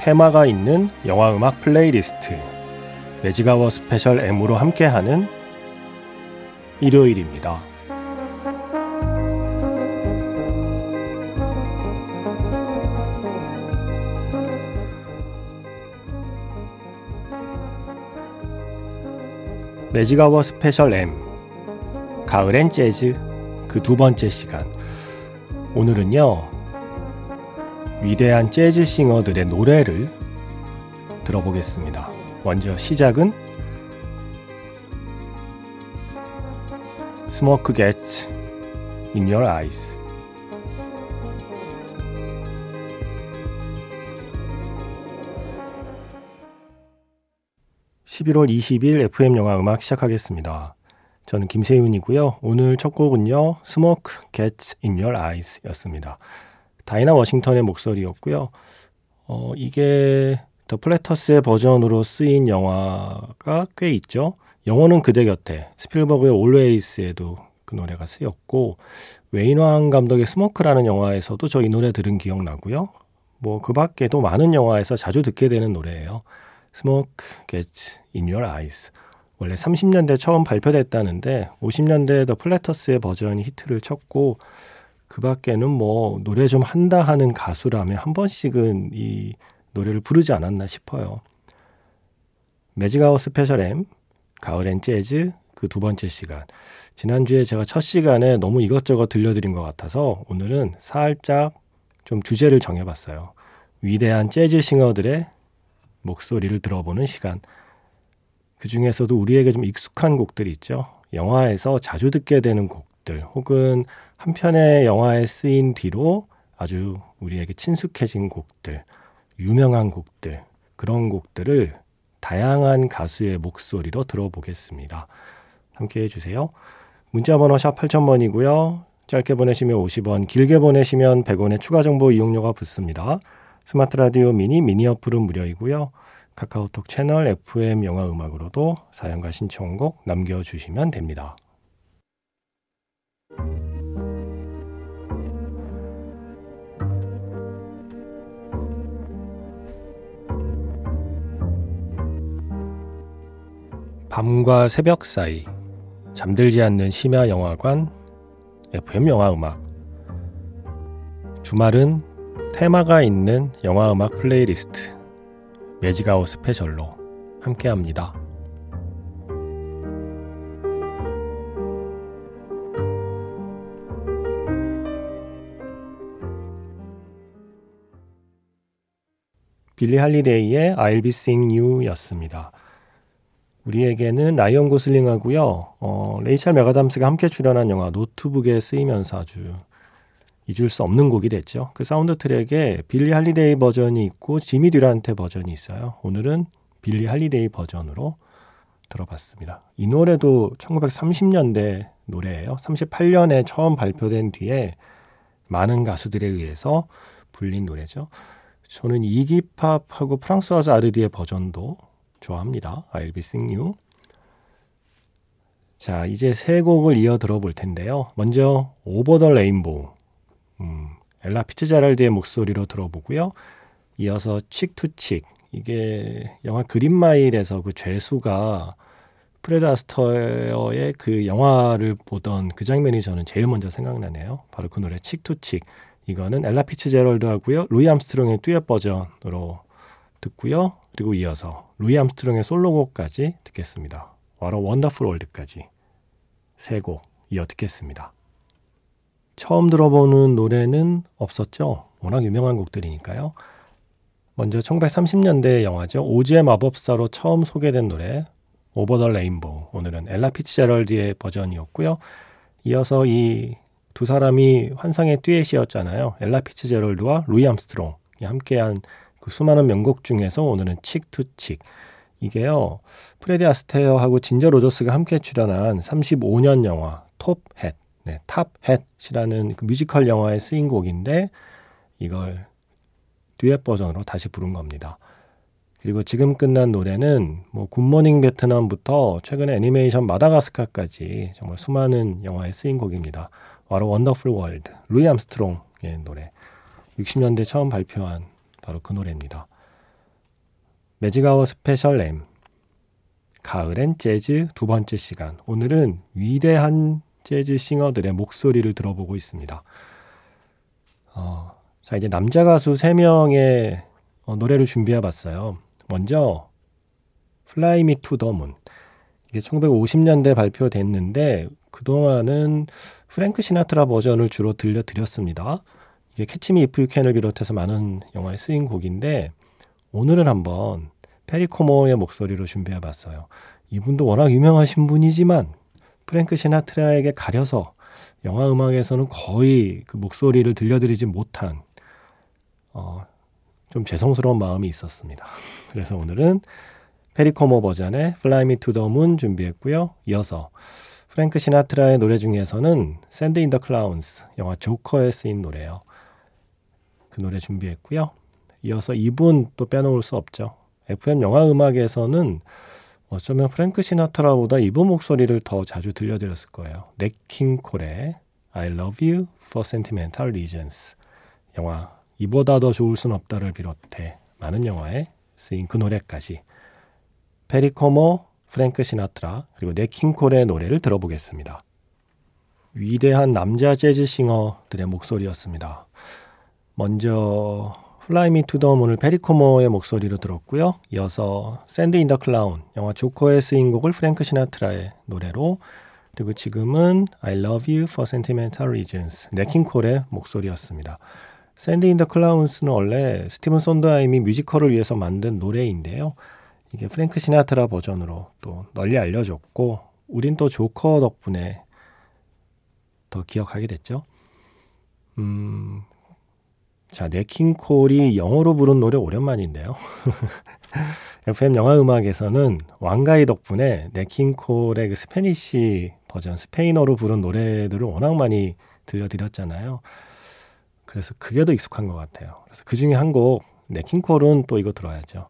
테마가 있는 영화 음악 플레이리스트 매직아워 스페셜 M으로 함께하는 일요일입니다. 매직아워 스페셜 M 가을엔 재즈 그 두 번째 시간 오늘은요 위대한 재즈 싱어들의 노래를 들어보겠습니다. 먼저 시작은 Smoke Gets in Your Eyes 11월 20일 FM 영화 음악 시작하겠습니다. 저는 김세윤이고요. 오늘 첫 곡은요. Smoke Gets in Your Eyes 였습니다. 다이나 워싱턴의 목소리였고요. 어, 이게 더 플래터스의 버전으로 쓰인 영화가 꽤 있죠. 영혼은 그대 곁에 스필버그의 Always에도 그 노래가 쓰였고 웨인왕 감독의 Smoke라는 영화에서도 저 이 노래 들은 기억 나고요. 뭐 그 밖에도 많은 영화에서 자주 듣게 되는 노래예요. Smoke Gets in Your Eyes. 원래 30년대 처음 발표됐다는데 50년대에 더 플래터스의 버전이 히트를 쳤고 그 밖에는 뭐 노래 좀 한다 하는 가수라면 한 번씩은 이 노래를 부르지 않았나 싶어요. 매직아워 스페셜 M, 가을엔 재즈, 그 두 번째 시간. 지난주에 제가 첫 시간에 너무 이것저것 들려드린 것 같아서 오늘은 살짝 좀 주제를 정해봤어요. 위대한 재즈 싱어들의 목소리를 들어보는 시간. 그 중에서도 우리에게 좀 익숙한 곡들이 있죠. 영화에서 자주 듣게 되는 곡들, 혹은 한 편의 영화에 쓰인 뒤로 아주 우리에게 친숙해진 곡들, 유명한 곡들, 그런 곡들을 다양한 가수의 목소리로 들어보겠습니다. 함께 해주세요. 문자번호 샵 8000번이고요. 짧게 보내시면 50원, 길게 보내시면 100원의 추가 정보 이용료가 붙습니다. 스마트 라디오 미니 미니 어플은 무료이고요. 카카오톡 채널 FM 영화 음악으로도 사연과 신청곡 남겨주시면 됩니다. 밤과 새벽 사이 잠들지 않는 심야 영화관 FM 영화 음악 주말은 테마가 있는 영화 음악 플레이리스트 매직아워 스페셜로 함께합니다. 빌리 할리데이의 I'll Be Seeing You였습니다. 우리에게는 라이언 고슬링하고요. 어, 레이첼 맥아담스가 함께 출연한 영화 노트북에 쓰이면서 아주 잊을 수 없는 곡이 됐죠. 그 사운드 트랙에 빌리 할리데이 버전이 있고 지미 듀란테 버전이 있어요. 오늘은 빌리 할리데이 버전으로 들어봤습니다. 이 노래도 1930년대 노래예요. 38년에 처음 발표된 뒤에 많은 가수들에 의해서 불린 노래죠. 저는 이기팝하고 프랑수아즈 아르디의 버전도 좋아합니다. I'll Be Seeing You. 자, 이제 세 곡을 이어 들어볼 텐데요. 먼저 Over the Rainbow. 음, 엘라 피츠제럴드의 목소리로 들어보고요. 이어서 Cheek to Cheek. 이게 영화 그린마일에서 그 죄수가 프레드 아스터의 그 영화를 보던 그 장면이 저는 제일 먼저 생각나네요. 바로 그 노래 Cheek to Cheek. 이거는 엘라 피츠제럴드 하고요. 루이 암스트롱의 듀엣 버전으로 듣고요. 그리고 이어서 루이 암스트롱의 솔로곡까지 듣겠습니다. What a Wonderful World까지 세 곡 이어 듣겠습니다. 처음 들어보는 노래는 없었죠. 워낙 유명한 곡들이니까요. 먼저 1930년대 영화죠. 오즈의 마법사로 처음 소개된 노래 Over the Rainbow. 오늘은 엘라 피츠제럴드의 버전이었고요. 이어서 이 두 사람이 환상의 듀엣이었잖아요. 엘라 피츠제럴드와 루이 암스트롱. 함께한 그 수많은 명곡 중에서 오늘은 Cheek to Cheek. 이게요, 프레디 아스테어하고 진저 로저스가 함께 출연한 35년 영화 Top Hat, 네, Top Hat이라는 그 뮤지컬 영화에 쓰인 곡인데 이걸 듀엣 버전으로 다시 부른 겁니다. 그리고 지금 끝난 노래는 뭐 Good Morning Vietnam부터 최근에 애니메이션 마다가스카까지 정말 수많은 영화에 쓰인 곡입니다. What a Wonderful World, 루이 암스트롱의 노래. 60년대 처음 발표한 바로 그 노래입니다. Magic Hour Special M 가을엔 재즈 두 번째 시간. 오늘은 위대한 재즈 싱어들의 목소리를 들어보고 있습니다. 어, 자, 이제 남자 가수 3명의 어, 노래를 준비해 봤어요. 먼저 Fly Me to the Moon. 이게 1950년대 발표됐는데 그동안은 프랭크 시나트라 버전을 주로 들려드렸습니다. Catch Me If You Can을 비롯해서 많은 영화에 쓰인 곡인데 오늘은 한번 페리코모의 목소리로 준비해 봤어요. 이분도 워낙 유명하신 분이지만 프랭크 시나트라에게 가려서 영화 음악에서는 거의 그 목소리를 들려드리지 못한 어, 좀 죄송스러운 마음이 있었습니다. 그래서 오늘은 페리코모 버전의 Fly Me to the Moon 준비했고요. 이어서 프랭크 시나트라의 노래 중에서는 Sand in the Clowns 영화 조커에 쓰인 노래예요. 그 노래 준비했고요. 이어서 이분 또 빼놓을 수 없죠. FM 영화 음악에서는 어쩌면 프랭크 시나트라보다 이분 목소리를 더 자주 들려드렸을 거예요. 넷킹 콜의 I love you for sentimental reasons 영화 이보다 더 좋을 순 없다를 비롯해 많은 영화에 쓰인 그 노래까지 페리코모, 프랭크 시나트라 그리고 냇 킹 콜의 노래를 들어보겠습니다. 위대한 남자 재즈 싱어들의 목소리였습니다. 먼저 Fly Me to the Moon을 페리코모의 목소리로 들었고요. 이어서 Send in the Clowns 영화 조커에 쓰인 곡을 프랭크 시나트라의 노래로 그리고 지금은 I Love You for Sentimental Reasons 냇 킹 콜의 목소리였습니다. Send in the Clowns는 원래 스티븐 손드하임이 뮤지컬을 위해서 만든 노래인데요. 이게 프랭크 시나트라 버전으로 또 널리 알려졌고 우린 또 조커 덕분에 더 기억하게 됐죠. 음, 자, 냇 킹 콜이 영어로 부른 노래 오랜만인데요. FM 영화 음악에서는 왕가위 덕분에 냇 킹 콜의 그 Spanish 버전, 스페인어로 부른 노래들을 워낙 많이 들려드렸잖아요. 그래서 그게 더 익숙한 것 같아요. 그래서 그 중에 한 곡, 네, 킹콜은 또 이거 들어야죠.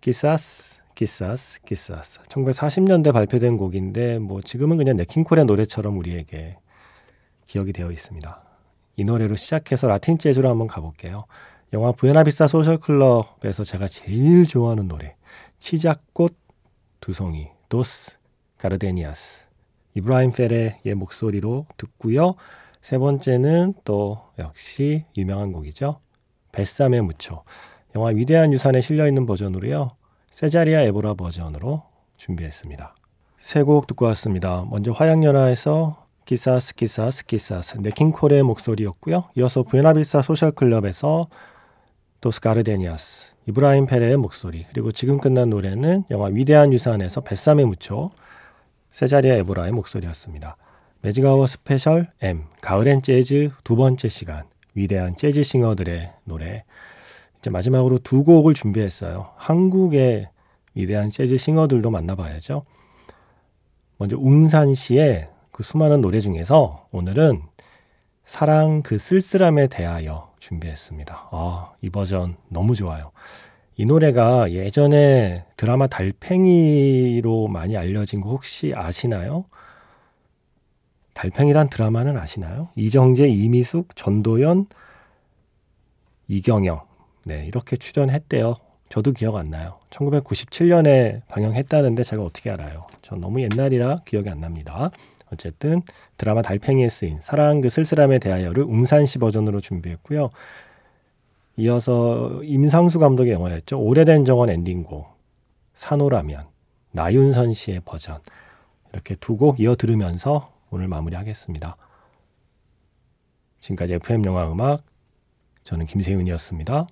기사스, 기사스, 기사스. 1940년대 발표된 곡인데, 뭐 지금은 그냥 네킹콜의 노래처럼 우리에게 기억이 되어 있습니다. 이 노래로 시작해서 라틴 재즈로 한번 가볼게요. 영화 부에나비사 소셜클럽에서 제가 제일 좋아하는 노래, 치자꽃 두송이, 도스 Gardenias. 이브라임 페레의 목소리로 듣고요. 세 번째는 또 역시 유명한 곡이죠. Bésame Mucho. 영화 위대한 유산에 실려 있는 버전으로요. 세자리아 에보라 버전으로 준비했습니다. 세 곡 듣고 왔습니다. 먼저 화양연화에서 Quizás Quizás Quizás 냇 킹 콜의 목소리였고요. 이어서 부에나비사 소셜클럽에서 도스가르데니아스 이브라임 페레의 목소리 그리고 지금 끝난 노래는 영화 위대한 유산에서 Bésame Mucho 세자리아 에보라의 목소리였습니다. Magic Hour Special M 가을엔 재즈 두 번째 시간 위대한 재즈 싱어들의 노래 이제 마지막으로 두 곡을 준비했어요. 한국의 위대한 재즈 싱어들도 만나봐야죠. 먼저 웅산 씨의 그 수많은 노래 중에서 오늘은 사랑 그 쓸쓸함에 대하여 준비했습니다. 아, 이 버전 너무 좋아요. 이 노래가 예전에 드라마 달팽이로 많이 알려진 거 혹시 아시나요? 달팽이란 드라마는 아시나요? 이정재, 이미숙, 전도연, 이경영. 네, 이렇게 출연했대요. 저도 기억 안 나요. 1997년에 방영했다는데 제가 어떻게 알아요? 전 너무 옛날이라 기억이 안 납니다. 어쨌든 드라마 달팽이에 쓰인 사랑 그 쓸쓸함에 대하여를 웅산시 버전으로 준비했고요. 이어서 임상수 감독의 영화였죠. 오래된 정원 엔딩곡 산호라면 나윤선 씨의 버전 이렇게 두 곡 이어 들으면서 오늘 마무리하겠습니다. 지금까지 FM 영화 음악 저는 김세윤이었습니다.